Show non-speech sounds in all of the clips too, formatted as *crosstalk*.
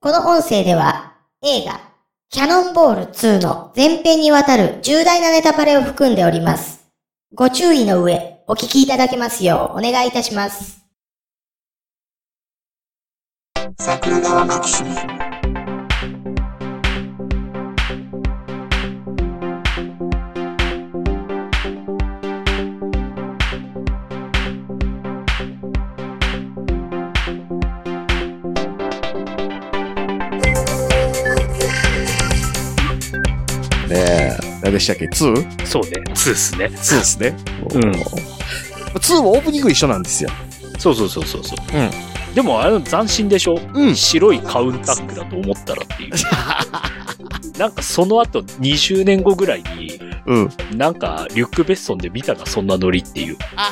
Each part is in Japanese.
この音声では映画キャノンボール2の前編にわたる重大なネタバレを含んでおります。ご注意の上、お聞きいただけますようお願いいたします。桜川マキシム何でしたっけ ?2?2 そうね、2っすね。ですね。うん2もオープニング一緒なんですよ。そうそうそうそうそう。うんでもあれ斬新でしょ？うん白いカウンタックだと思ったらっていう。*laughs* なんかその後20年後ぐらいに、うん。なんかリュック・ベッソンで見たがそんなノリっていうあ、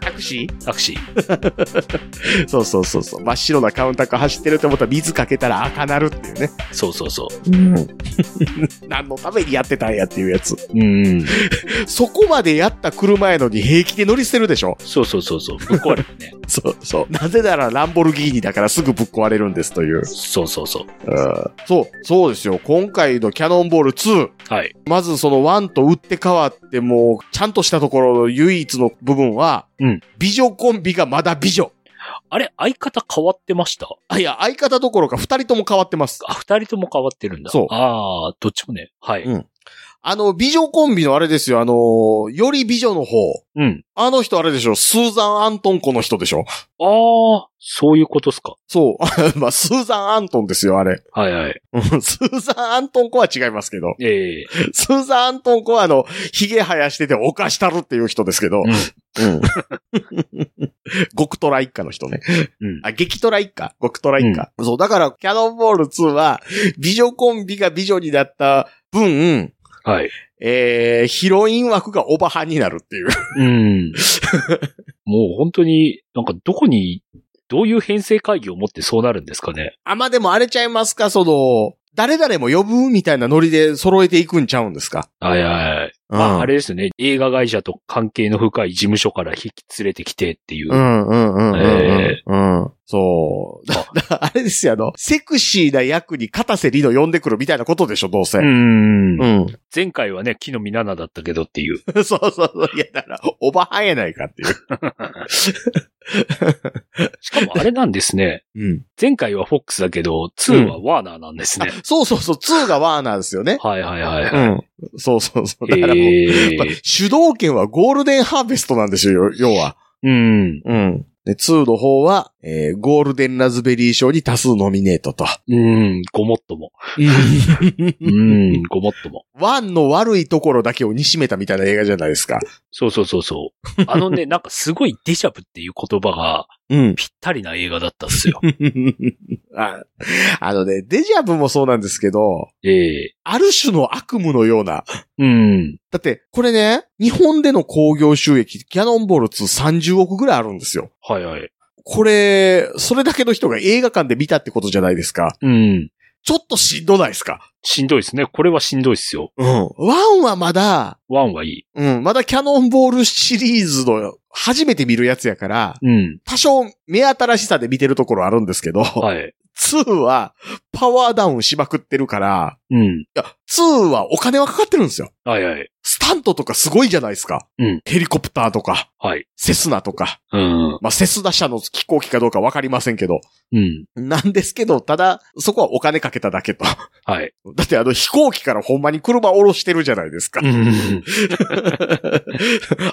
タクシタクシー。ー *laughs* そうそうそうそう。真っ白なカウンターが走ってると思ったら水かけたら赤なるっていうね。そうそうそうん。*laughs* 何のためにやってたんやっていうやつ。う。うん。*laughs* そこまでやった車やのに平気で乗り捨てるでしょ？そうそうそうそう。ぶっ壊れるね。そうそう。なぜならランボルギーニだからすぐぶっ壊れるんですという。そうそうそう。うんそう、そうですよ。今回のキャノンボール2。はい。まずその1と打って変わってもう、ちゃんとしたところの唯一の部分は、うん美女コンビがまだ美女。あれ、相方変わってました？あ、いや、相方どころか二人とも変わってます。あ、二人とも変わってるんだ。そうああ、どっちもね。はい。うんあの、美女コンビのあれですよ、あの、より美女の方。うん。あの人あれでしょ、スーザン・アントンコの人でしょ。ああ、そういうことっすか。そう。*laughs* まあ、スーザン・アントンですよ、あれ。はいはい。うんスーザン・アントンコは違いますけど。ええスーザン・アントンコはあの、髭生やしてて犯したるっていう人ですけど。うんうん。*laughs* 極トラ一家の人ね。うん。あ、激トラ一家？極トラ一家、そう、だから、キャノンボール2は、美女コンビが美女になった分、はい。えー、ヒロイン枠がオバハンになるっていう。うん。*laughs* もう本当に、なんかどこに、どういう編成会議を持ってそうなるんですかね。あ、まあ、でもあれちゃいますか、その、誰々も呼ぶみたいなノリで揃えていくんちゃうんですか？はいはいまあ、あれですよね。映画会社と関係の深い事務所から引き連れてきてっていう。うんうんうんうんうん。えうん。そう。*laughs* あれですよ、あの、セクシーな役に片瀬里乃呼んでくるみたいなことでしょ、どうせ。うん。うん。前回はね、木の実奈々だったけどっていう。*laughs* そうそうそう。いや、だから、おばはんやないかっていう。*laughs* しかもあれなんですね。うん。前回はフォックスだけど、2はワーナーなんですね。そうそうそう、2がワーナーですよね。はいはいはいはい。うん。そうそうそう。だからも主導権はゴールデンハーベストなんですよ、要は。うん。うん。で、2の方は、えーゴールデンラズベリー賞に多数ノミネートと。うん。ごもっとも。*laughs* うん。ごもっとも。1の悪いところだけを煮しめたみたいな映画じゃないですか。そうそうそうそう。あのね、なんかすごいデジャブっていう言葉がうん。ぴったりな映画だったんですよ。*laughs* ああのね、デジャブもそうなんですけど、ええある種の悪夢のような。うん。だって、これね、日本での興行収益、キャノンボール2 30億ぐらいあるんですよ。はいはい。これ、それだけの人が映画館で見たってことじゃないですか。うん。ちょっとしんどないですか？しんどいですね。これはしんどいですよ。うん。ワンはまだ、ワンはいい。うん、まだキャノンボールシリーズの初めて見るやつやから、うん。多少目新しさで見てるところあるんですけど、はい。2はパワーダウンしまくってるから、うん。いや、2はお金はかかってるんですよ。はいはい。スタントとかすごいじゃないですか。うんヘリコプターとか、はい。セスナとか。うん。まあ、セスナ社の飛行機かどうかわかりませんけど。うん。なんですけど、ただ、そこはお金かけただけと。はい。*laughs* だってあの飛行機からほんまに車降ろしてるじゃないですか。うん。*laughs*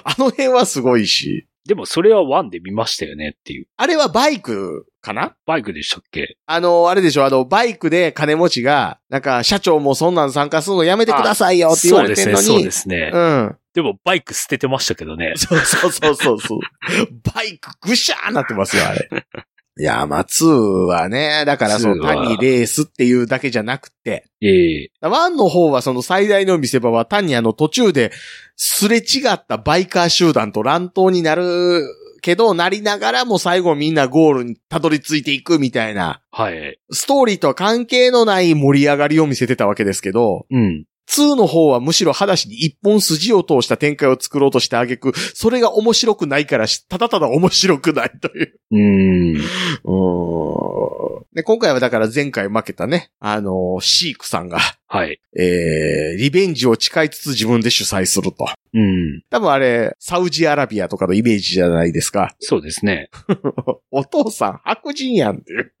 あの辺はすごいし。でもそれはワンで見ましたよねっていう。あれはバイクかな？バイクでしたっけ？あの、あれでしょ、あの、バイクで金持ちが、なんか、社長もそんなん参加するのやめてくださいよって言われてんのに。そうですね。そうですね。うん。でもバイク捨ててましたけどね。そうそうそうそうそう。バイクぐしゃーなってますよ、あれ。いや、まあ、2はね、だからその2は単にレースっていうだけじゃなくて、ええ1の方はその最大の見せ場は単にあの途中ですれ違ったバイカー集団と乱闘になるけど、なりながらも最後みんなゴールにたどり着いていくみたいな、はい。ストーリーとは関係のない盛り上がりを見せてたわけですけど、うん。2の方はむしろ裸足に一本筋を通した展開を作ろうとしてあげく、それが面白くないからし、ただただ面白くないという。うん。うーで、今回はだから前回負けたね、あの、シークさんが、はい。えー、リベンジを誓いつつ自分で主催すると。うん。多分あれ、サウジアラビアとかのイメージじゃないですか。そうですね。*laughs* お父さん白人やんっていう。*laughs*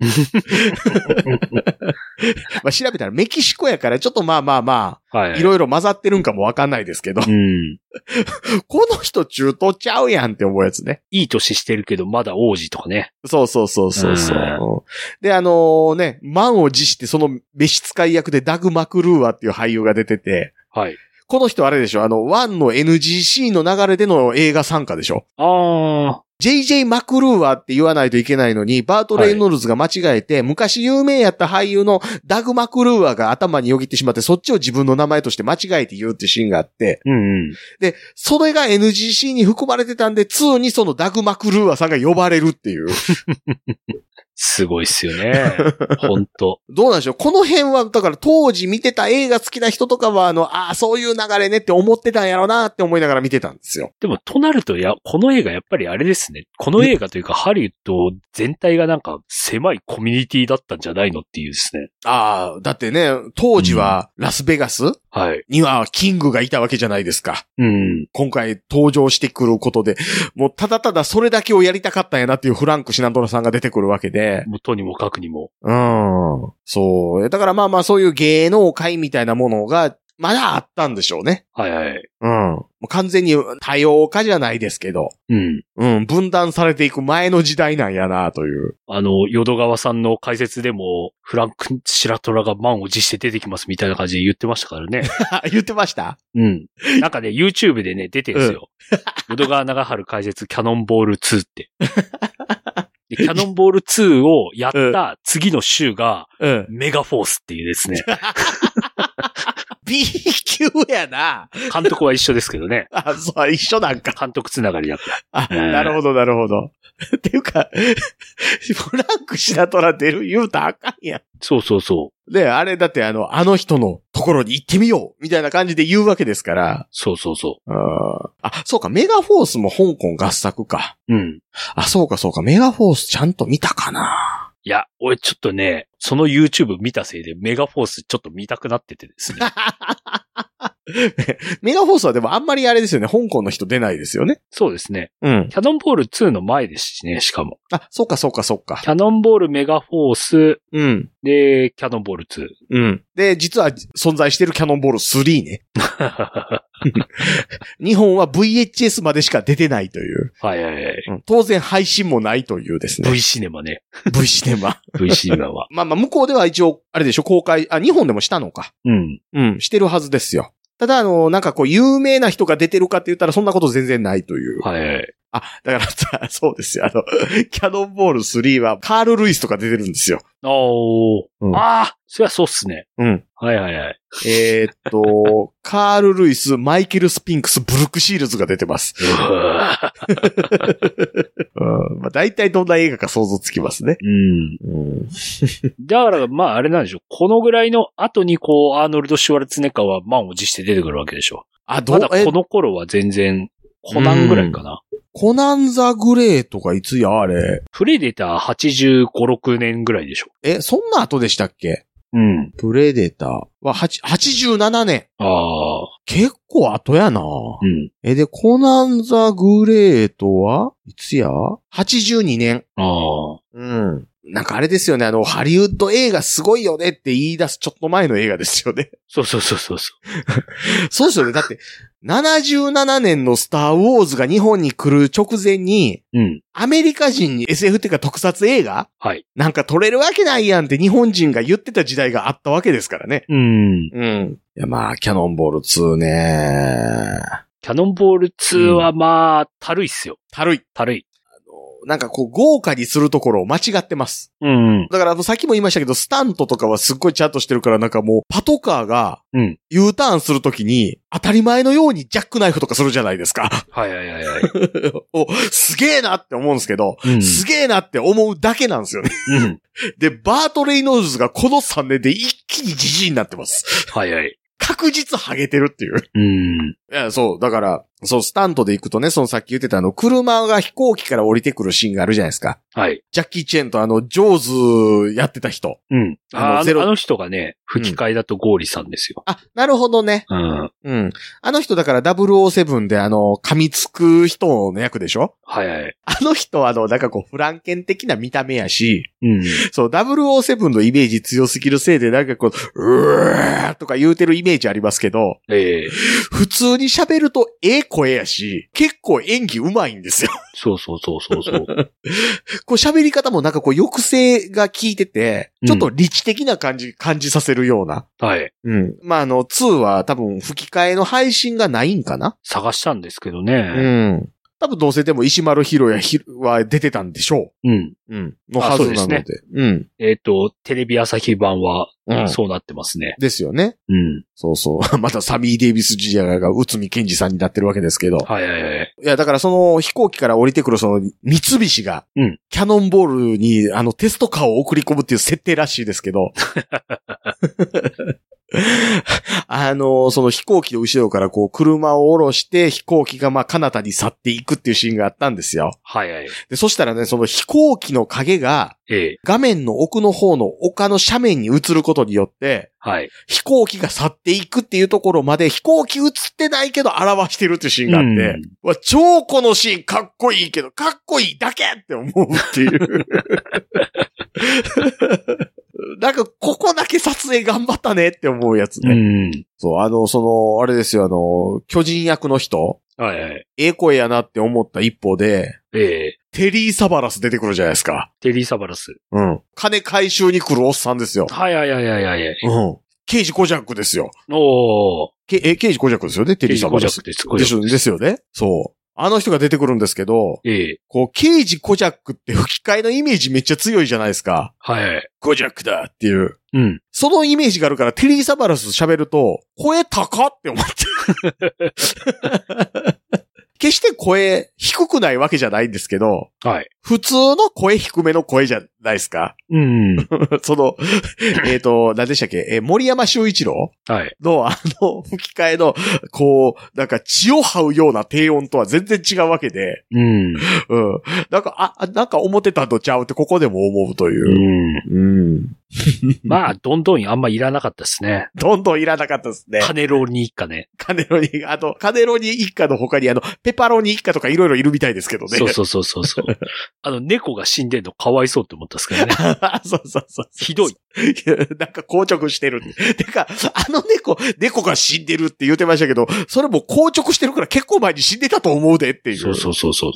まあ調べたらメキシコやからちょっとまあまあまあ、はい。いろいろ混ざってるんかもわかんないですけど、うん。*laughs* この人中東ちゃうやんって思うやつね。いい年してるけど、まだ王子とかね。そうそうそうそうそううで、あのね、満を持してその召使い役でダグ・マクルーアっていう俳優が出てて、はい。この人あれでしょ？あの、ワンの NGC の流れでの映画参加でしょ？ああ。JJ マクルーアって言わないといけないのに、バート・レイノルズが間違えて、昔有名やった俳優のダグ・マクルーアが頭によぎってしまって、そっちを自分の名前として間違えて言うってシーンがあって、うんうん。で、それが NGC に含まれてたんで、2にそのダグ・マクルーアさんが呼ばれるっていう。*laughs* すごいっすよね。ほんと。どうなんでしょう？この辺は、だから当時見てた映画好きな人とかは、あの、ああ、そういう流れねって思ってたんやろうなって思いながら見てたんですよ。でも、となると、や、この映画やっぱりあれですね。この映画というか、ハリウッド全体がなんか狭いコミュニティだったんじゃないのっていうですね。ああ、だってね、当時はラスベガスはい。にはキングがいたわけじゃないですか。うん。今回登場してくることで、もうただただそれだけをやりたかったんやなっていうフランク・シナトラさんが出てくるわけで。もうとにもかくにも。うん。そう。だからまあまあそういう芸能界みたいなものが、まだあったんでしょうね。はいはい。うん。もう完全に多様化じゃないですけど。うん。うん。分断されていく前の時代なんやなという。あの、淀川さんの解説でも、フランク・シラトラが満を持して出てきますみたいな感じで言ってましたからね。*laughs* 言ってました？うん。なんかね、YouTube でね、出てるんですよ。淀川長春解説キャノンボール2って。*laughs* でキャノンボール2をやった次の週が、うん。メガフォースっていうですね。*laughs* B 級やな。監督は一緒ですけどね。*laughs* あ、そう、一緒なんか。監督つながりだから。あ、うんなるほど、なるほど。っていうか、フランク・シナトラ出る言うたらあかんやん。そうそうそで、あれだってあの、あの人のところに行ってみようみたいな感じで言うわけですから。う。そうそうそうんあ、そうか、メガフォースも香港合作か。う。うん。あ、そうか、そうか、メガフォースちゃんと見たかな。いや、俺ちょっとね、その YouTube 見たせいでメガフォースちょっと見たくなっててですね。*laughs* *laughs* メガフォースはでもあんまりあれですよね、香港の人出ないですよね。そうですね。うん。キャノンボール2の前ですしね、しかも。あ、そうか、そうか、そうかキ。ャノンボールメガフォースうん。で、キャノンボール2。うん。で、実は存在してるキャノンボール3ね。*laughs* 日本は VHS までしか出てないという。はいはいはい。うん当然配信もないというですね。V シネマね。V シネマ。*laughs* V シネマは。まあまあ、向こうでは一応、あれでしょ、公開、あ、日本でもしたのか。うん。うん、してるはずですよ。ただ、あの、なんかこう、有名な人が出てるかって言ったら、そんなこと全然ないという。はい。あ、だからさ、*laughs* そうですよ。あの、キャノンボール3は、カール・ルイスとか出てるんですよ。おー。うんああ、そりゃそうっすね。うん。はいはいはい。えーっと、*laughs* カール・ルイス、マイケル・スピンクス、ブルック・シールズが出てます。*laughs* うん。まあ、大体どんな映画か想像つきますね。うん。うん。だから、まああれなんでしょう。このぐらいの後にこう、アーノルド・シュワルツェネッカーは満を持して出てくるわけでしょ。あ、どう、まだえこの頃は全然、コナンぐらいかな。コナン・ザ・グレーとかいつや、あれ？プレデター85、6年ぐらいでしょ。え、そんな後でしたっけ？うん。プレデターは8 87年。ああ。結構後やな。うん。え、で、コナン・ザ・グレートはいつや ?82 年。ああ。うん。なんかあれですよね、あの、ハリウッド映画すごいよねって言い出すちょっと前の映画ですよね。そうそうそうそうそ *laughs* そうですよね。だって、77年のスター・ウォーズが日本に来る直前に、う。うん。アメリカ人に SF っていうか特撮映画はい。なんか撮れるわけないやんって日本人が言ってた時代があったわけですからね。うん。うん。いや、まあ、キャノンボール2ね。キャノンボール2はまあ、たるいっすよ。たるい。たるい。なんかこう、豪華にするところを間違ってます。うん。だから、あのさっきも言いましたけど、スタントとかはすっごいちゃんとしてるから、なんかもう、パトカーが、うん。U ターンするときに、当たり前のようにジャックナイフとかするじゃないですか。はいはいはいはい。*laughs* お、すげえなって思うんですけど、うん。すげえなって思うだけなんですよね。うん。*laughs* で、バート・レイノルズがこの3年で一気にじじいになってます。はいはい。確実ハゲてるっていう。うん。いや、そう。だから、そう、スタントで行くとね、そのさっき言ってたあの、車が飛行機から降りてくるシーンがあるじゃないですか。はい。ジャッキー・チェンとあの、ジョーズやってた人。うん。あああの人がね、吹き替えだとゴーリさんですよ。あ、なるほどね。うん。うん。あの人だから007であの、噛みつく人の役でしょ？はいはい。あの人はあの、なんかこう、フランケン的な見た目やし、うん。そう、007のイメージ強すぎるせいで、なんかこう、うーとか言うてるイメージありますけど、ええ普通に喋るとええ声やし、結構演技上手いんですよ。そうそうそうそうそう。*laughs* こう喋り方もなんかこう抑制が効いてて、ちょっと理知的な感じ、感じさせるような。はい。うん。まあ、あの、2は多分吹き替えの配信がないんかな？探したんですけどうね。ん。多分どうせでも石丸ひろやひは出てたんでしょうん。う。うん。のはずなので。あそううん。えっ、と、テレビ朝日版は、うんそうなってますね。ですよね。うん。そうそう。*laughs* またサミー・デイビス・ジアが内海健二さんになってるわけですけど。はいはいはい。いや、だからその飛行機から降りてくるその三菱が、うんキャノンボールにあのテストカーを送り込むっていう設定らしいですけど。*laughs* *laughs* あの、その飛行機の後ろからこう車を下ろして飛行機がまあ彼方に去っていくっていうシーンがあったんですよ。はいはい。で、そしたらね、その飛行機の影がええ画面の奥の方の丘の斜面に映ることによって、はい。飛行機が去っていくっていうところまで飛行機映ってないけど表してるっていうシーンがあって、うんわ超このシーンかっこいいけど、かっこいいだけって思うっていう。*laughs* なんか、ここだけ撮影頑張ったねって思うやつうね。ん。そう、あの、その、あれですよ、あの、巨人役の人、はいはい。ええ声やなって思った一方で、ええテリー・サバラス出てくるじゃないですか。テリー・サバラス。うん。金回収に来るおっさんですよ。はいはいはいはいはい。うん。刑事コジャックですよ。おー。けえ、刑事コジャックですよね、テリー・サバラス。刑事コでしょジャックですですよね。そう。あの人が出てくるんですけど、ええこう、刑事コジャックって吹き替えのイメージめっちゃ強いじゃないですか。はいはい。コジャックだっていう。うん。そのイメージがあるから、テリー・サバラス喋ると、声高って思って。*laughs* 決して声低くないわけじゃないんですけど、はい。普通の声低めの声じゃないですか。うん。*laughs* その、*laughs* えっと、何でしたっけ？えー森山修一郎はい。のあの *laughs* 吹き替えの、こう、なんか血を這うような低音とは全然違うわけで、うん。うん。なんか、あ、あなんか思ってたとちゃうってここでも思うというう。ん。うん。*laughs* まあ、どんどんあんまいらなかったですね。どんどんいらなかったですね。カネロニ一家ね。カネロニ、あと、カネロニ一家の他にあの、ペパロニ一家とかいろいろいるみたいですけどね。そうそうそうそうそう。*laughs* あの、猫が死んでんのかわいそうって思ったんですけどね。*laughs* そうそうそう。ひどい。なんか硬直してる。てか、あの猫、猫が死んでるって言ってましたけど、それも硬直してるから結構前に死んでたと思うでっていう。そうそうそうそう。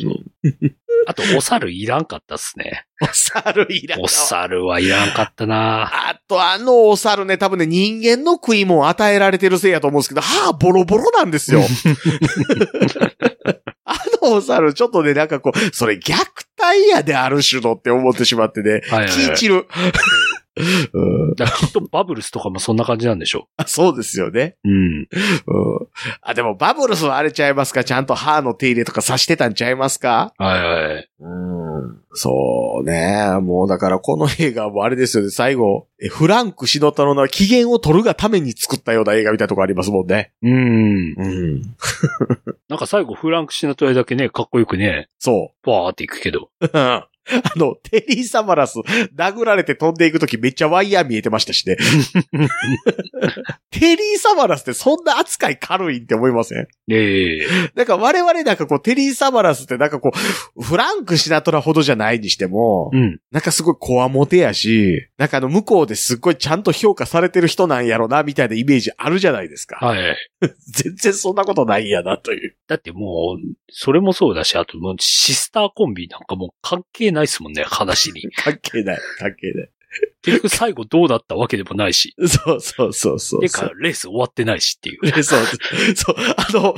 あと、お猿いらんかったっすね。お猿いらんお猿はいらんかったなあと、あのお猿ね、多分ね、人間の食い物与えられてるせいやと思うんですけど、歯ボロボロなんですよ。*laughs* あのお猿、ちょっとね、なんかこう、それ虐待やである種のって思ってしまってね、はいはいはい気散る。うんだからきっとバブルスとかもそんな感じなんでしょあそうですよね。う。うん。うんあ、でもバブルスはあれちゃいますか？ちゃんと歯の手入れとかさしてたんちゃいますか？はいはい。うん。そうね。もうだからこの映画もあれですよね。最後、えフランクシノタロの機嫌を取るがために作ったような映画みたいなとこありますもんね。うん。うん。*laughs* なんか最後フランクシナトラだけね、かっこよくね、そバーっていくけど。*laughs* う。*laughs* あの、テリー・サマラス、殴られて飛んでいくときめっちゃワイヤー見えてましたしね。*laughs* テリー・サマラスってそんな扱い軽いって思いません？ええなんか我々なんかこう、テリー・サマラスってなんかこう、フランク・シナトラほどじゃないにしても、うん。なんかすごいコアモテやし、なんかあの向こうですっごいちゃんと評価されてる人なんやろな、みたいなイメージあるじゃないですか。はい。*laughs* 全然そんなことないんやな、という。だってもう、それもそうだし、あともうシスターコンビなんかもう関係ないっすもんね、話に。*laughs* 関係ない、関係ない。結局最後どうなったわけでもないし。*laughs* そうそうそうそう。てか、レース終わってないしっていう。*laughs* でそう、そう、あの、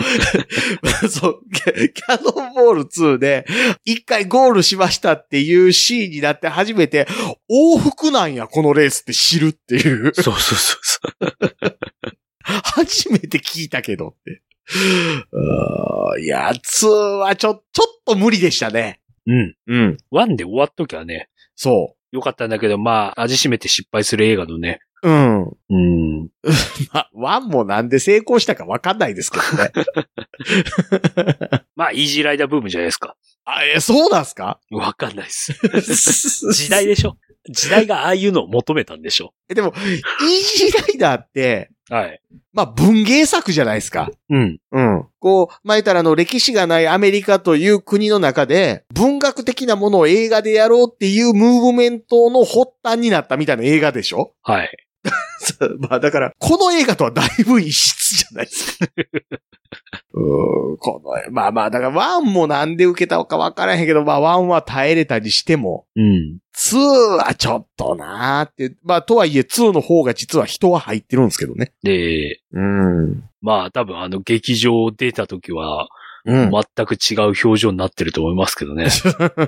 そう、キャノンボール2で、一回ゴールしましたっていうシーンになって初めて、往復なんや、このレースって知るっていう。そうそうそうそう。初めて聞いたけどって。いや、2はちょ、ちょっと無理でしたね。うん。うん。ワンで終わっときゃね、そよかったんだけど、まあ、味しめて失敗する映画のね。う。うん。うん。うん。ま、ワンもなんで成功したかわかんないですけどね。*laughs* まあ、イージーライダーブームじゃないですか。あ、え、そうなんすか？わかんないです。*laughs* 時代でしょ？時代がああいうのを求めたんでしょ？えでも、イージーライダーって、はい。まあ文芸作じゃないですか。うん。うん。こう、前たらの歴史がないアメリカという国の中で、文学的なものを映画でやろうっていうムーブメントの発端になったみたいな映画でしょ？はい。*laughs* まあだから、この映画とはだいぶ異質じゃないですか。*laughs* うーん、この、まあまあ、だからワンもなんで受けたのかわからへんけど、まあワンは耐えれたりしても、うん。2はちょっとなーって、まあとはいえ2の方が実は人は入ってるんですけどね。で、うん。まあ、多分あの劇場出た時は、うん。全く違う表情になってると思いますけどね。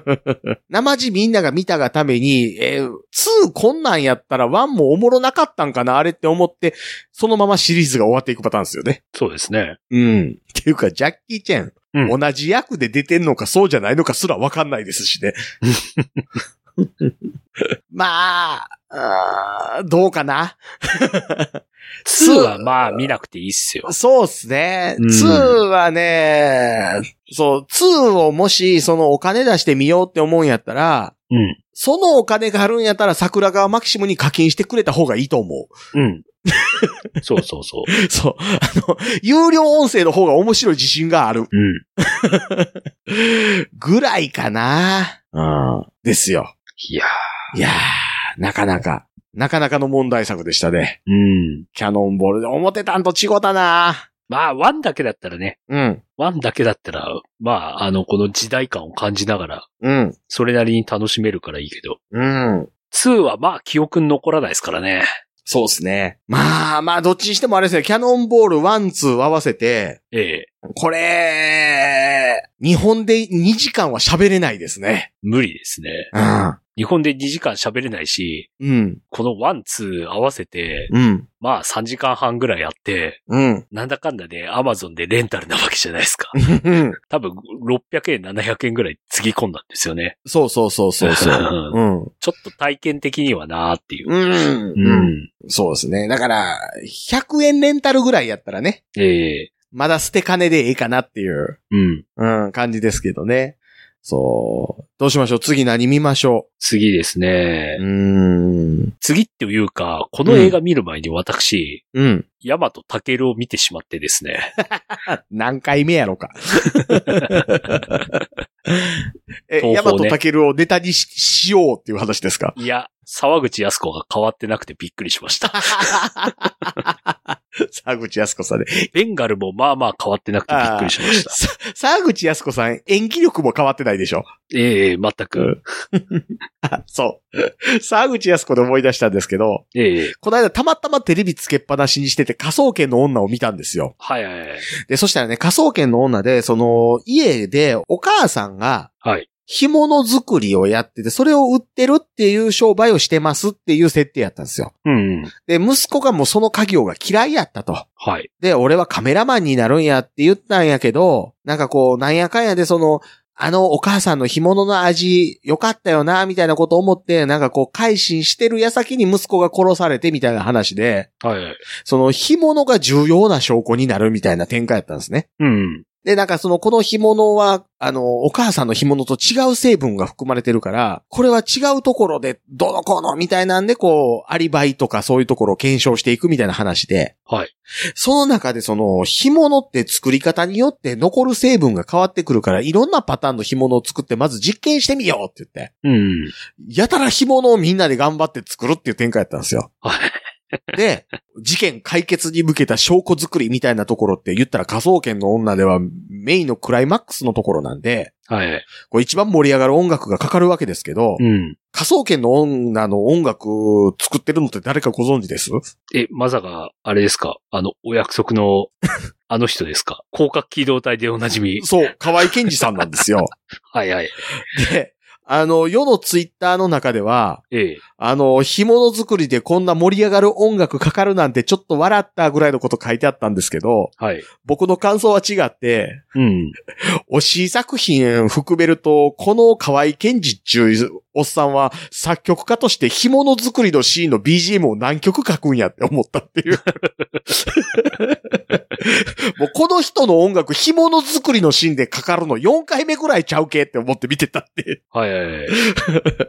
*laughs* 生地みんなが見たがために、えー、2こんなんやったら1もおもろなかったんかなあれって思って、そのままシリーズが終わっていくパターンですよね。そうですね。うん。っていうか、ジャッキー・チェン、うん同じ役で出てんのかそうじゃないのかすらわかんないですしね。*laughs* *laughs* まあ、あーどうかな？*laughs* 2はまあ見なくていいっすよ。そうっすね。うん2はね、そう、2をもし、そのお金出してみようって思うんやったら、うん。そのお金があるんやったら桜川マキシムに課金してくれた方がいいと思う。うん。そうそうそう。*laughs* そう。あの、有料音声の方が面白い自信がある。うん。ぐらいかな。うん。ですよ。いやいやー、なかなか、なかなかの問題作でしたね。ーうん。キャノンボールで思ってたんと違ったな。まあ、ワンだけだったらね、うん。ワンだけだったら、まあ、あの、この時代感を感じながら、うん。それなりに楽しめるからいいけど、うん。2はまあ、記憶に残らないですからね。そうですね。まあまあ、どっちにしてもあれですね、キャノンボール1、2合わせて、ええ。これ、日本で2時間は喋れないですね。無理ですね。うん。日本で2時間喋れないし、うん。このワン、ツー合わせて、うん。まあ3時間半ぐらいやって、うん。なんだかんだでアマゾンでレンタルなわけじゃないですか。うん。多分600円、700円ぐらいつぎ込んだんですよね。そうそうそうそうそう。うん。ちょっと体験的にはなーっていう。うん。ううん。ん。そうですね。だから、100円レンタルぐらいやったらね、ええまだ捨て金でええかなっていう、うん。うん、感じですけどね。そう。どうしましょう？次何見ましょ次ですねう。ん。次っていうか、この映画見る前に私、うん。ヤマトタケルを見てしまってですね。*laughs* 何回目やろか。*laughs* え、ねヤマトタケルをネタにししようっていう話ですか？いや、沢口靖子が変わってなくてびっくりしました。*laughs* *laughs* 沢口靖子さんで。ベンガルもまあまあ変わってなくてびっくりしました。さ沢口靖子さん、演技力も変わってないでしょ？ええ全く。*laughs* あそう。沢口靖子で思い出したんですけど、ええこの間たまたまテレビつけっぱなしにしてて仮想研の女を見たんですよ。はいはいはい。で、そしたらね、仮想研の女で、その、家でお母さんがはい。干物作りをやってて、それを売ってるっていう商売をしてますっていう設定やったんですよ。うん。で、息子がもうその家業が嫌いやったと。はい。で、俺はカメラマンになるんやって言ったんやけど、なんかこう、なんやかんやでその、あのお母さんの干物の味良かったよな、みたいなこと思って、なんかこう、改心してる矢先に息子が殺されてみたいな話で、はいはい。その干物が重要な証拠になるみたいな展開やったんですね。うん。で、なんかその、この干物は、あの、お母さんの干物と違う成分が含まれてるから、これは違うところで、どのこうのみたいなんで、こう、アリバイとかそういうところを検証していくみたいな話で、はい。その中でその、干物って作り方によって残る成分が変わってくるから、いろんなパターンの干物を作って、まず実験してみようって言って、うん。やたら干物をみんなで頑張って作るっていう展開やったんですよ。はい。で、事件解決に向けた証拠作りみたいなところって言ったら仮想研の女ではメインのクライマックスのところなんで、はい。これ一番盛り上がる音楽がかかるわけですけど、うん。仮想研の女の音楽作ってるのって誰かご存知です？え、まさか、あれですか？あの、お約束の、*laughs* あの人ですか？広角機動隊でおなじみ。そう、河合健二さんなんですよ。*laughs* はいはい。で、あの、世のツイッターの中では、ええ。あの、干物作りでこんな盛り上がる音楽かかるなんてちょっと笑ったぐらいのこと書いてあったんですけど、はい。僕の感想は違って、うん。推し作品含めると、この河合健二っちゅうおっさんは作曲家として干物作りのシーンの BGM を何曲書くんやって思ったっていう。*laughs* もうこの人の音楽干物作りのシーンでかかるの4回目ぐらいちゃうけって思って見てたって。はいはいはい。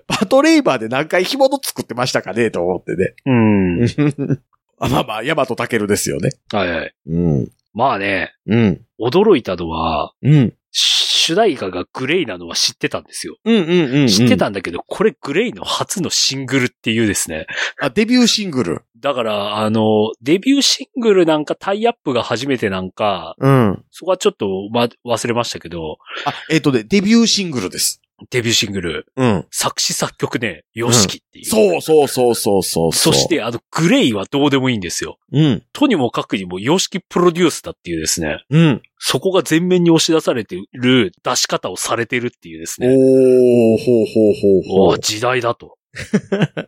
パトレイバーで何回干物作ってましたかねと思ってね。うん。*laughs* あまあまあ、ヤマトタケルですよね。はいはい。うん。まあね、うん。驚いたのは、うん。主題歌がグレイなのは知ってたんですよ。うんうんうん、うん。知ってたんだけど、これグレイの初のシングルっていうですね。あ、デビューシングル。だから、あの、デビューシングルなんかタイアップが初めてなんか、うん。そこはちょっと、ま、忘れましたけど、あ、えっ、とね、デビューシングルです。デビューシングル、うん。作詞作曲ね、ヨシキっていう。そうそうそうそうそう。そし、て、あの、グレイはどうでもいいんですよ。うん。とにもかくにも、ヨシキプロデュースだっていうですね。うん。そこが前面に押し出されている出し方をされてるっていうですおー、ね。ほうほうほうほう。お時代だと。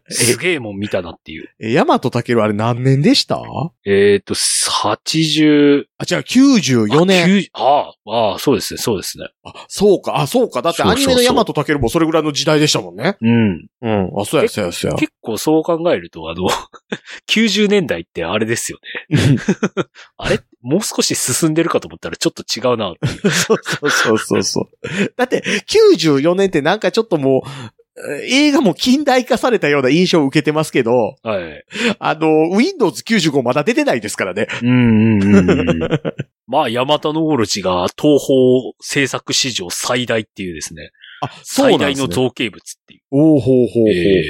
すげえもん見たなっていう。え、ヤマトタケルあれ何年でした？あ、えっ、と、80、違う、94年。あ90ああ、ああ、そうですね、そうですね。あ、そうか、あ、そうか。だってアニメのヤマトタケルもそれぐらいの時代でしたもんね。うん。うん。あ、そうや、そうや、そうや。結構そう考えると、あの、*laughs* 90年代ってあれですよね。*laughs* あれもう少し進んでるかと思ったらちょっと違うなっていう。*laughs* そうそうそうそう。だって、94年ってなんかちょっともう、え映画も近代化されたような印象を受けてますけど、はい。あの、Windows 95まだ出てないですからね。うんうんうんうん。*laughs* まあ、ヤマタノオロチが東宝制作史上最大っていうですね。あ、そう最大なんですね。の造形物っていう。おーほうほうほうほう。え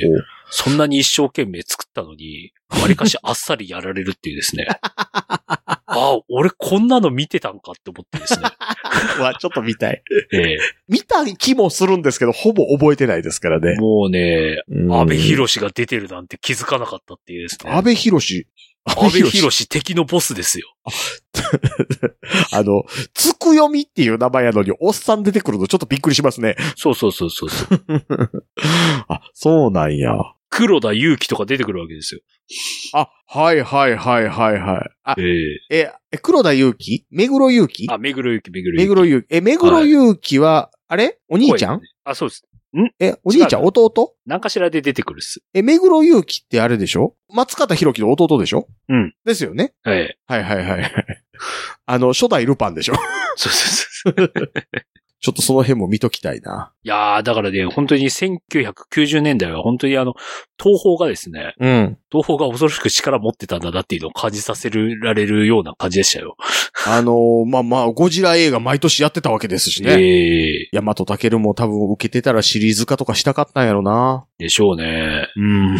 そんなに一生懸命作ったのに、わりかしあっさりやられるっていうですね。*laughs* あ、俺こんなの見てたんかって思ってですね。*laughs* わ、ちょっと見たい。ええ見た気もするんですけど、ほぼ覚えてないですからね。もうね、うん安倍博士が出てるなんて気づかなかったっていうですね。安倍博士。安倍博士敵のボスですよ。*laughs* あの、つくよみっていう名前やのに、おっさん出てくるのちょっとびっくりしますね。そうそうそうそうそう。*laughs* あ、そうなんや。黒田祐樹とか出てくるわけですよ。あ、はいはいはいはいはい。あ、ええ、え黒田祐樹目黒祐樹えあ、目黒祐樹、目黒目黒祐樹。え、目黒祐樹は、あれ？お兄ちゃん、あ、そうです。え、お兄ちゃん？弟？何かしらで出てくるっす。え、目黒祐樹ってあれでしょ？松方弘樹の弟でしょ？うん。ですよね。はい。はいはいはいはい。あの、初代ルパンでしょ？そうそうそう。*laughs* ちょっとその辺も見ときたいな。いやー、だからね、本当に1990年代は本当にあの、東宝がですね、うん。東宝が恐ろしく力持ってたんだなっていうのを感じさせられるような感じでしたよ。あのーまあまあ、ゴジラ映画毎年やってたわけですしね。ええヤマトタケルも多分受けてたらシリーズ化とかしたかったんやろな。でしょうね。うん。*laughs*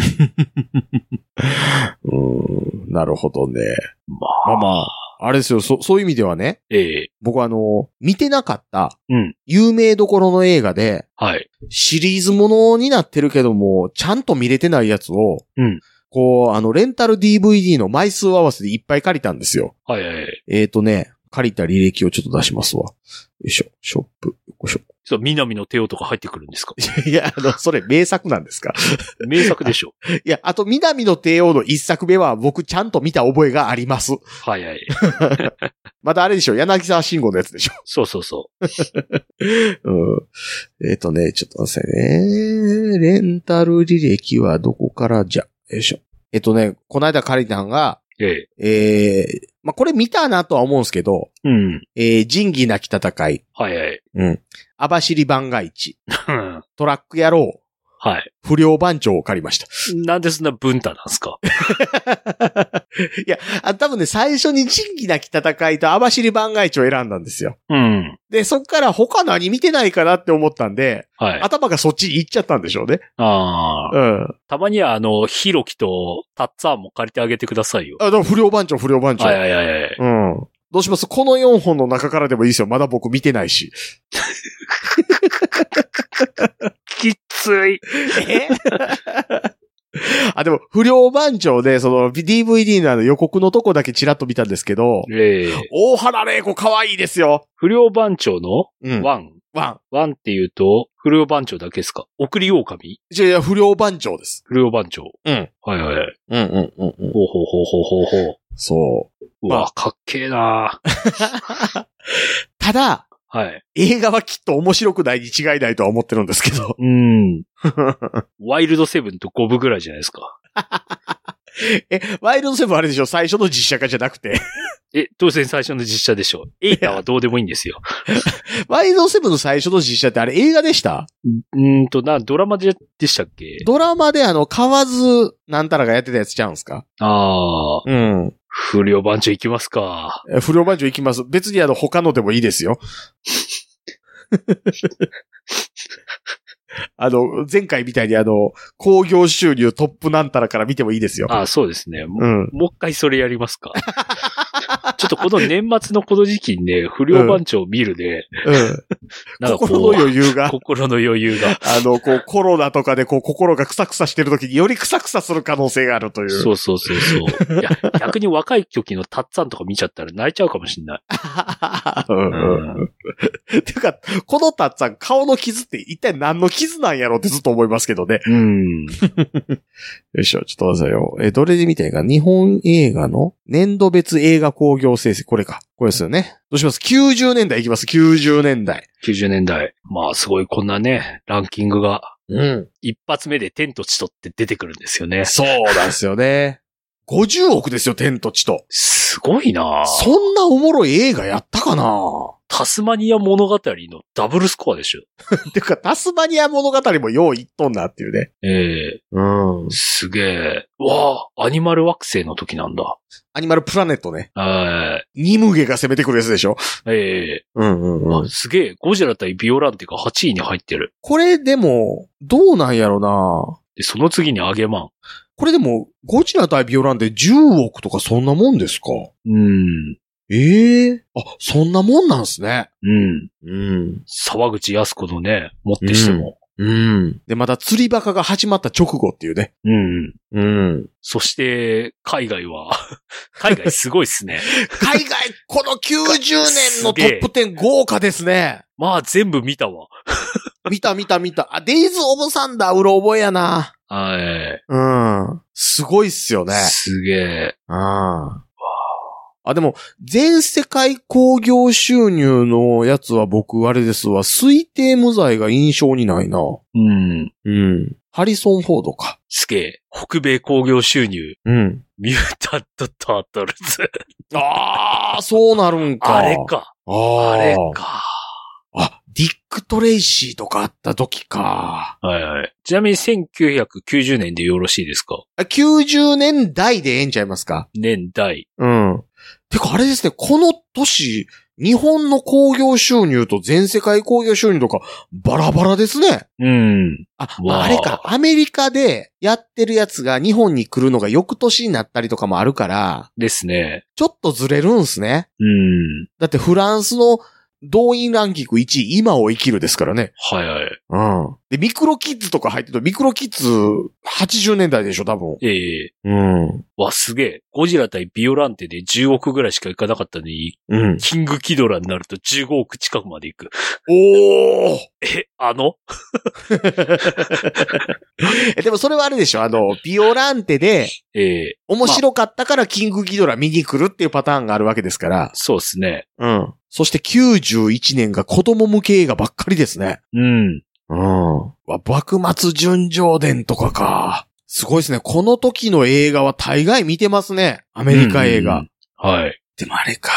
うん。なるほどね。ままああ、まあ、あれですよ、そ、そういう意味ではね、ええ僕はあの、見てなかった、うん有名どころの映画で、はい。シリーズものになってるけども、ちゃんと見れてないやつを、うんこう、あの、レンタル DVD の枚数合わせでいっぱい借りたんですよ。はいはいはい。えーとね、借りた履歴をちょっと出しますわ。よいしょ、ショップ、よいしょ。そう、南の帝王とか入ってくるんですか？*laughs* いや、あの、それ名作なんですか？*laughs* 名作でしょ。いや、あと、南の帝王の一作目は僕ちゃんと見た覚えがあります。はいはい。*laughs* まだあれでしょ？柳沢慎吾のやつでしょ？そうそうそうん。えっ、とね、ちょっと待ってね。レンタル履歴はどこから？じゃ、よいしょ。えっ、とね、この間借りたんが、う。えええー、まあ、これ見たなとは思うんですけど、うん。えー、仁義なき戦い、はいはい。うん。網走番外地、うんトラック野郎、はい。不良番長を借りました。なんでそんな文太なんですか？*laughs* いや、あ多分ね、最初に仁義なき戦いと網走番外地を選んだんですよ。うん。で、そっから他何見てないかなって思ったんで、はい。頭がそっちに行っちゃったんでしょうね。ああ。うん。たまには、あの、ヒロキとタッツァーンも借りてあげてくださいよ。あ、でも不良番長、不良番長。はいはいはいはい。うん。どうします？この4本の中からでもいいですよ。まだ僕見てないし。*laughs* きつい。え？*laughs* あ、でも、不良番長で、その、DVD のあの予告のとこだけチラッと見たんですけど、ええ大原玲子可愛いですよ。不良番長の？うん。ワン、ワワンって言うと、不良番長だけですか？送り狼？ン。じゃあいや、不良番長です。不良番長。うん。はいはいはい。うんうんうんうん。ほうほうほうほうほうほう。そう。うまわ、かっけえな *laughs* ただ、はい。映画はきっと面白くないに違いないとは思ってるんですけど。うん。*laughs* ワイルドセブンと五部ぐらいじゃないですか。*laughs* え、ワイルドセブンあれでしょ？最初の実写化じゃなくて。え、当然最初の実写でしょ。エイタはどうでもいいんですよ。*laughs* ワイルドセブンの最初の実写ってあれ映画でした？うーんと、な、ドラマででしたっけ？ドラマであの、河津なんたらがやってたやつちゃうんすか？ああ、うん。不良番長行きますか。え不良番長行きます。別にあの、他のでもいいですよ。*laughs* あの、前回みたいにあの、興行収入トップなんたらから見てもいいですよ。ああ、そうですね。もうん。もう一回それやりますか。*laughs* ちょっとこの年末のこの時期にね、不良番長を見るね、うん。なんかこう心の余裕が、*laughs* 心の余裕が。あの、こう、コロナとかでこう、心がクサクサしてる時によりクサクサする可能性があるという。そうそうそうそう。いや、逆に若い時のタッツァンとか見ちゃったら泣いちゃうかもしんない。*laughs* うんうんうん。ていうか、このタッツァン、顔の傷って一体何の傷なんやろってずっと思いますけどね。うん。よいしょ、ちょっと待ってくださいよ。え、どれで見たいか日本映画の年度別映画興行成績。これか。これですよね。どうします ?90 年代いきます ?90 年代。90年代。まあ、すごいこんなね、ランキングが、うん。一発目で天と地とって出てくるんですよね。そうなんですよね。50億ですよ、天と地と。すごいなそんなおもろい映画やったかな？タスマニア物語のダブルスコアでしょ。*laughs* てか、タスマニア物語もよう言っとんなっていうね。ええうん。すげえ。わあ、アニマル惑星の時なんだ。アニマルプラネットね。はニムゲが攻めてくるやつでしょ？い。ええうんうんあすげえ。ゴジラ対ビオランテが8位に入ってる。これでも、どうなんやろなで、その次にアゲマン。これでも、ゴジラ対ビオランで10億とかそんなもんですか？うん。ええあ、そんなもんなんすね。うん。うん。沢口靖子のね、持ってしても。うん。で、また釣りバカが始まった直後っていうね。うん。うん。そして、海外は、*laughs* 海外すごいっすね。*laughs* 海外、この90年のトップ10豪華ですね。まあ全部見たわ。見た見た見た。あ、デイズ・オブ・サンダー、うろ覚えやな。はい。うん。すごいっすよね。すげえ。ああ、でも、全世界興行収入のやつは僕、あれですわ、推定無罪が印象にないな。うん。うん。ハリソン・フォードか。すげえ。北米興行収入、うん。ミュータント・タートルズ。ああ、そうなるんか。あれ。か。ああれーか。あ、ディック・トレイシーとかあった時か。はいはい。ちなみに1990年でよろしいですか？あ90年代でええんちゃいますか？年代。うん。てか、あれですね、この年、日本の興行収入と全世界興行収入とか、バラバラですね。うん。あ、わああれか、アメリカでやってるやつが日本に来るのが翌年になったりとかもあるから、ですね。ちょっとずれるんすね。うん。だってフランスの動員ランキング1位、今を生きるですからね。はいはい。うん。で、ミクロキッズとか入ってると、ミクロキッズ80年代でしょ、多分。ええうん。わ、すげえ。ゴジラ対ビオランテで10億ぐらいしかいかなかったのに、うん。キングキドラになると15億近くまでいく。おーえ、あの？*laughs* えでもそれはあれでしょ？あの、ビオランテで、ええ面白かったからキングギドラ見に来るっていうパターンがあるわけですから。そうですね。うん。そして91年が子供向け映画ばっかりですね。うん。うん。わ、幕末純情伝とかか。すごいですね。この時の映画は大概見てますね。アメリカ映画。うんはい。でもあれか。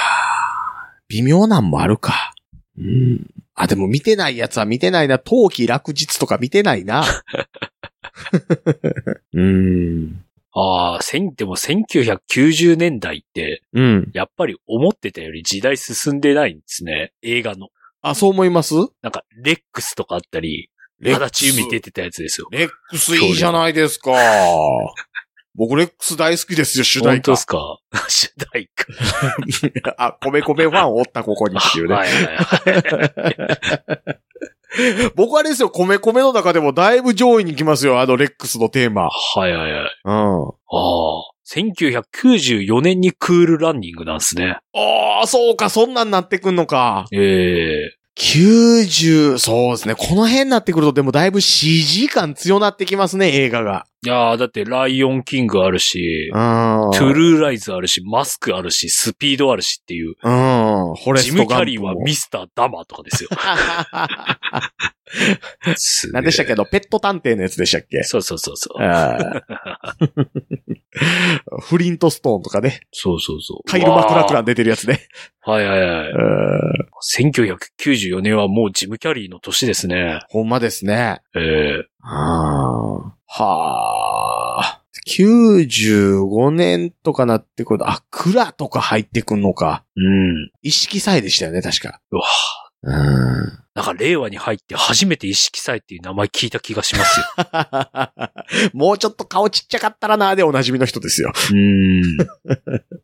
微妙なんもあるか。うん。あ、でも見てないやつは見てないな。冬季落日とか見てないな。*laughs* うん。ああ、千、でも1990年代って、うん。やっぱり思ってたより時代進んでないんですね。映画の。あ、そう思います？なんか、レックスとかあったり、レックス足立由美出てたやつですよ。レックスいいじゃないですか。*laughs* 僕、レックス大好きですよ、主題歌本当で。すか？*laughs* 主題歌。*laughs* あ、米米ファンおった、ここにっていうね。はいはいはい。僕はあれですよ、米米の中でもだいぶ上位に来ますよ、あのレックスのテーマ。はいはいはい。うん。ああ。1994年にクールランニングなんですね。ああ、そうか、そんなんなってくんのか。ええ90、そうですね。この辺になってくると、でもだいぶ CG 感強なってきますね、映画が。いやーだってライオンキングあるし、うん。トゥルーライズあるし、マスクあるし、スピードあるしっていう。うん。ジストム・キャリーはミスター・ダマーとかですよ。*laughs* 何でしたっけ？ど、ペット探偵のやつでしたっけ？そうそうそうそう。あーフリントストーンとかね。そうそうそう。カイル・マクラクラン。ン出てるやつね。はいはいはい。うん1994年はもうジム・キャリーの年ですね。ほんまですね。ええはあ。95年とかなってくると、あ、クラとか入ってくんのか。うん。意識さえでしたよね、確か。うわうん。なんか令和に入って初めて意識祭っていう名前聞いた気がしますよ。*laughs* もうちょっと顔ちっちゃかったらな、でおなじみの人ですよ。うん。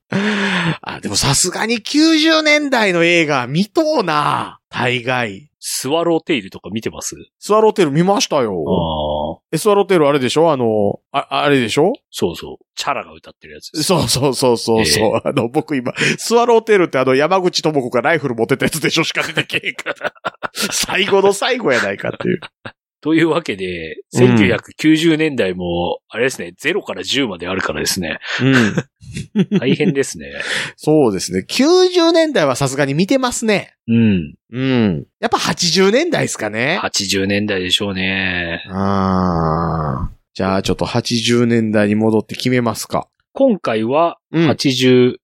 *laughs* あ、でもさすがに90年代の映画見とうな。大概。スワローテイルとか見てます？スワローテール見ましたよ。ああ。え、スワローテールあれでしょ？あの、あ、あれでしょ？そうそう。チャラが歌ってるやつ。そうそうそうそうそう、あの、僕今、スワローテールってあの、山口智子がライフル持ってたやつでしょ？しか出てけへんから。最後の最後やないかっていう。というわけで、うん1990年代も、あれですね、0から10まであるからですね。うん。大変ですね。そうですね。90年代はさすがに見てますね。うん。うん。やっぱ80年代ですかね。80年代でしょうね。あーじゃあちょっと80年代に戻って決めますか。今回はうん。81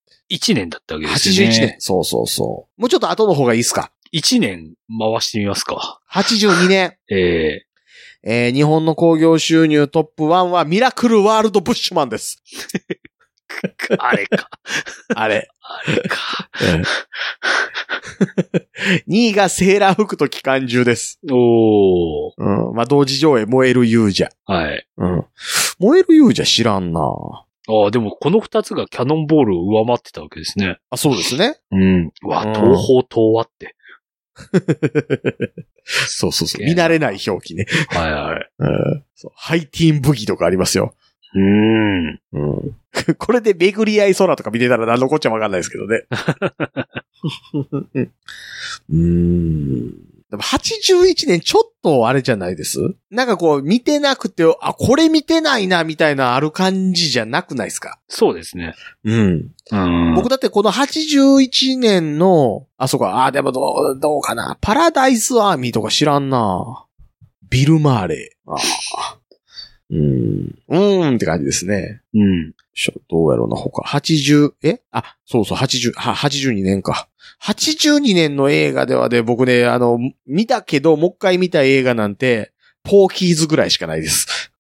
年だったわけですね。81年。そうそうそう。もうちょっと後の方がいいですか。1年回してみますか。82年。ええー日本の興行収入トップ1はミラクルワールドブッシュマンです。ー、*laughs* あれか。あれ。あれか。2位がセーラー服と機関銃です。おー。うん。まあ、同時上映燃える勇者。はい。うん。燃える勇者知らんなああ、でもこの二つがキャノンボールを上回ってたわけですね。あ、そうですね。うん。うわ、うん東方東和って。*laughs* そうそうそう。見慣れない表記ね。はいはい。*laughs* うん。そうハイティーンブギとかありますよ。うーん。うん。*laughs* これで巡り合い空とか見てたら何のこっちゃわかんないですけどね。うーん。でも81年ちょっとあれじゃないです？なんかこう見てなくて、あ、これ見てないなみたいなある感じじゃなくないですか？そうですね。うん。うん。僕だってこの81年の、あ、そうか、あ、でもどう、どうかな。パラダイスアーミーとか知らんな。ビル・マーレー。ああうーん。うーんって感じですね。うん。どうやろうな、他。80、え？あ、そうそう、80、は、82年か。82年の映画ではで、僕ね、あの、見たけど、もう一回見た映画なんて、ポーキーズぐらいしかないです。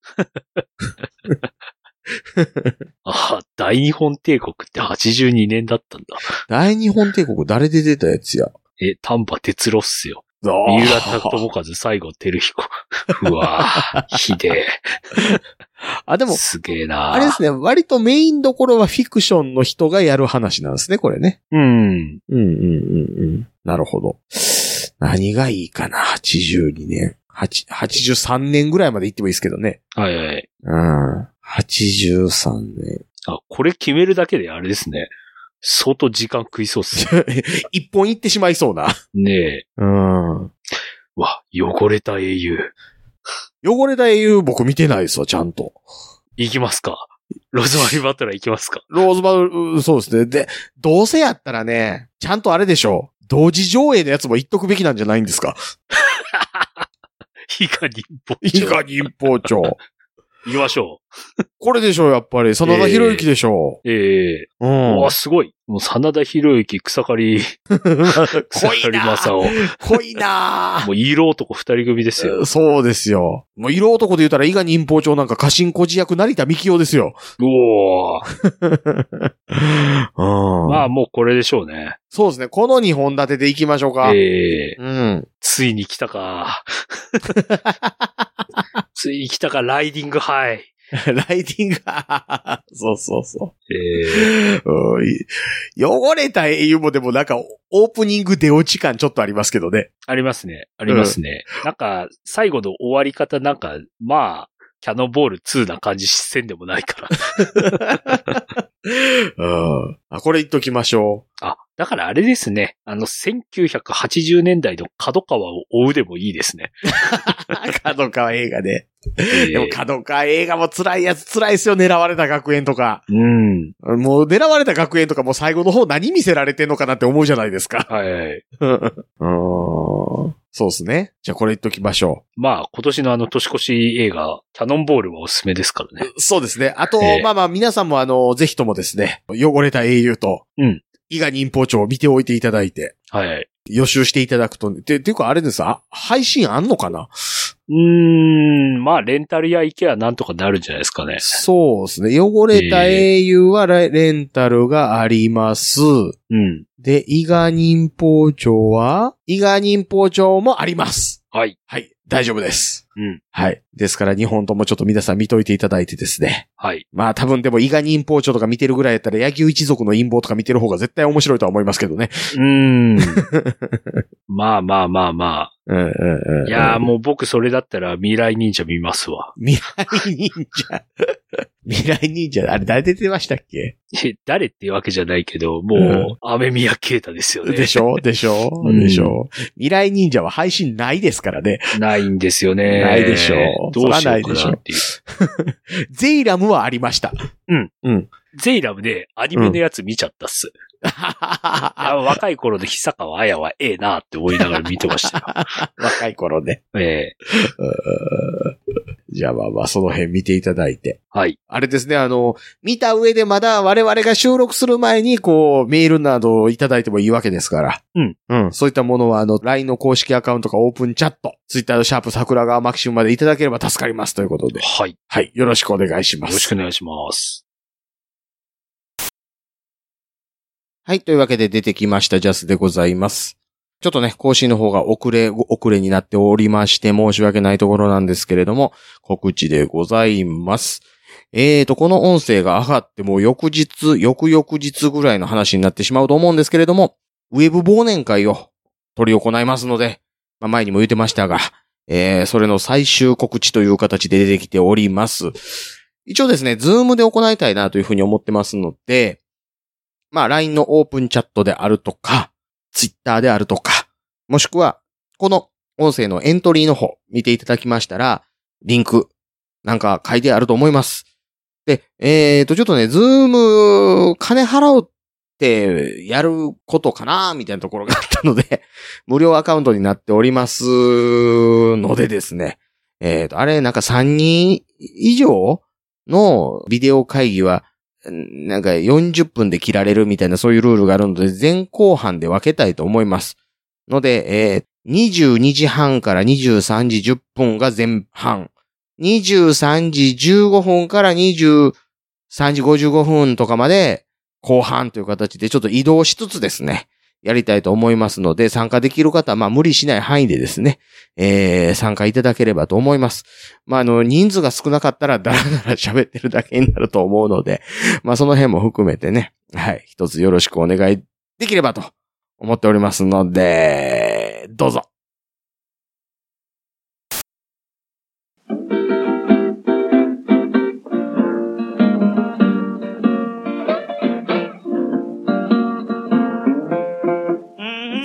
あ *laughs* あ、大日本帝国って82年だったんだ。大日本帝国誰で出たやつや？え、丹波哲郎っすよ。三三浦友和、西郷照彦。*laughs* うわぁ、ひであ、でえ。も、すげえなあれですね、割とメインどころはフィクションの人がやる話なんですね、これね。うん。うんうんうんうん。なるほど。何がいいかな、82年。8 83年ぐらいまで行ってもいいですけどね。はいはい。うん。83年。あ、これ決めるだけであれですね。相当時間食いそうっす。*laughs* 一本行ってしまいそうな。ねえ。うん。うわ、汚れた英雄。汚れた英雄僕見てないですわ、ちゃんと。行きますか？ローズマリーバトラー行きますか？ローズバル、そうですね。で、どうせやったらね、ちゃんとあれでしょう。同時上映のやつも言っとくべきなんじゃないんですか？いかにぼいかに一方帳。行きましょ *laughs* これでしょう、やっぱり。真田広之でしょう。ええう。うん。うわ、すごい。もう、真田広之、草刈、*laughs* 草濃い刈な正雄。濃いなもう、色男二人組ですよ。そうですよ。もう色男で言ったら、伊賀忍法帳なんか家臣孤児役成田幹夫ですよ。うおー *laughs* うん。まあ、もうこれでしょうね。そうですね。この二本立てで行きましょうか。ええうん。ついに来たか。ついに来たか、ライディングハイ。*laughs* ライディング、*laughs* そうそうそええう。うんい汚れた英雄もでもなんか、オープニング出落ち感ちょっとありますけどね。ありますね。ありますね。なんか、最後の終わり方なんか、まあ、キャノンボール2な感じせんでもないから。*laughs* うん。あ、これ言っときましょあ、だからあれですね。あの、1980年代の角川を追うでもいいですね。う。*laughs* 角川映画で。えーでも角川映画も辛いやつ辛いですよ、狙われた学園とか。うん。もう狙われた学園とかもう最後の方何見せられてんのかなって思うじゃないですか。はいはい。*laughs* うん。そうですね。じゃあこれ言っときましょまあ、今年のあの年越し映画、キャノンボールはおすすめですからね。う。*laughs* そうですね。あと、ええまあまあ皆さんもあの、ぜひともですね、汚れた英雄と、うん。伊賀忍法帳を見ておいていただいて、はいはい。予習していただくと、て、ていうかあれですあ、配信あんのかな？うーん、まあ、レンタル屋行けばなんとかなるんじゃないですかね。そうですね。汚れた英雄はレレンタルがあります。うん。で、伊賀忍法帳は伊賀忍法帳もあります。はい。はい。大丈夫です。うん。はい。ですから2本ともちょっと皆さん見といていただいてですね。はい。まあ多分でも伊賀忍法帳とか見てるぐらいやったら野球一族の陰謀とか見てる方が絶対面白いとは思いますけどね。うーん。*laughs* まあまあまあまうんうんうん。あ。いやーもう僕それだったら未来忍者見ますわ。未来忍者。未来忍者、あれ誰出てましたっけ？え誰っていうわけじゃないけど、もう、アメミヤケータですよね。でしょ？でしょ？うんでしょ？未来忍者は配信ないですからね。ないんですよね。ないでしょうどうしようかないでしょうなっていう。ゼイラムはありました。うん。うん。ゼイラムでアニメのやつ見ちゃったっす。あ *laughs* 若い頃の久川綾はええなって思いながら見てましたよ。*laughs* 若い頃ね。ええじゃあまあまあ、その辺見ていただいて。はい。あれですね、あの、見た上でまだ我々が収録する前に、こう、メールなどをいただいてもいいわけですから。うん。うん。そういったものは、あの、LINE の公式アカウントかオープンチャット、Twitter のシャープ桜川マキシムまでいただければ助かりますということで。はい。よはい。よろしくお願いします。ろしくお願いします。はい。というわけで出てきましたジャスでございます。ちょっとね、更新の方が遅れ、遅れになっておりまして申し訳ないところなんですけれども、告知でございます。えーと、この音声が上がってもう翌日、翌々日ぐらいの話になってしまうと思うんですけれども、ウェブ忘年会を取り行いますので、まあ、前にも言ってましたが、えー、それの最終告知という形で出てきております。一応ですね、ズームで行いたいなというふうに思ってますので、まあ、LINE のオープンチャットであるとか、Twitter であるとか、もしくは、この音声のエントリーの方、見ていただきましたら、リンク、なんか書いてあると思います。で、えーと、ちょっとね、ズーム、金払うって、やることかなみたいなところがあったので、*laughs* 無料アカウントになっておりますのでですね、えーと、あれ、なんか3人以上のビデオ会議は、なんか40分で切られるみたいなそういうルールがあるので、前後半で分けたいと思います。ので、えー、22時半から23時10分が前半。23時15分から23時55分とかまで後半という形でちょっと移動しつつですね、やりたいと思いますので、参加できる方は、まあ無理しない範囲でですね、えー、参加いただければと思います。まああの、人数が少なかったらだらだら喋ってるだけになると思うので、まあその辺も含めてね、はい、一つよろしくお願いできればと思っておりますので、どうぞ。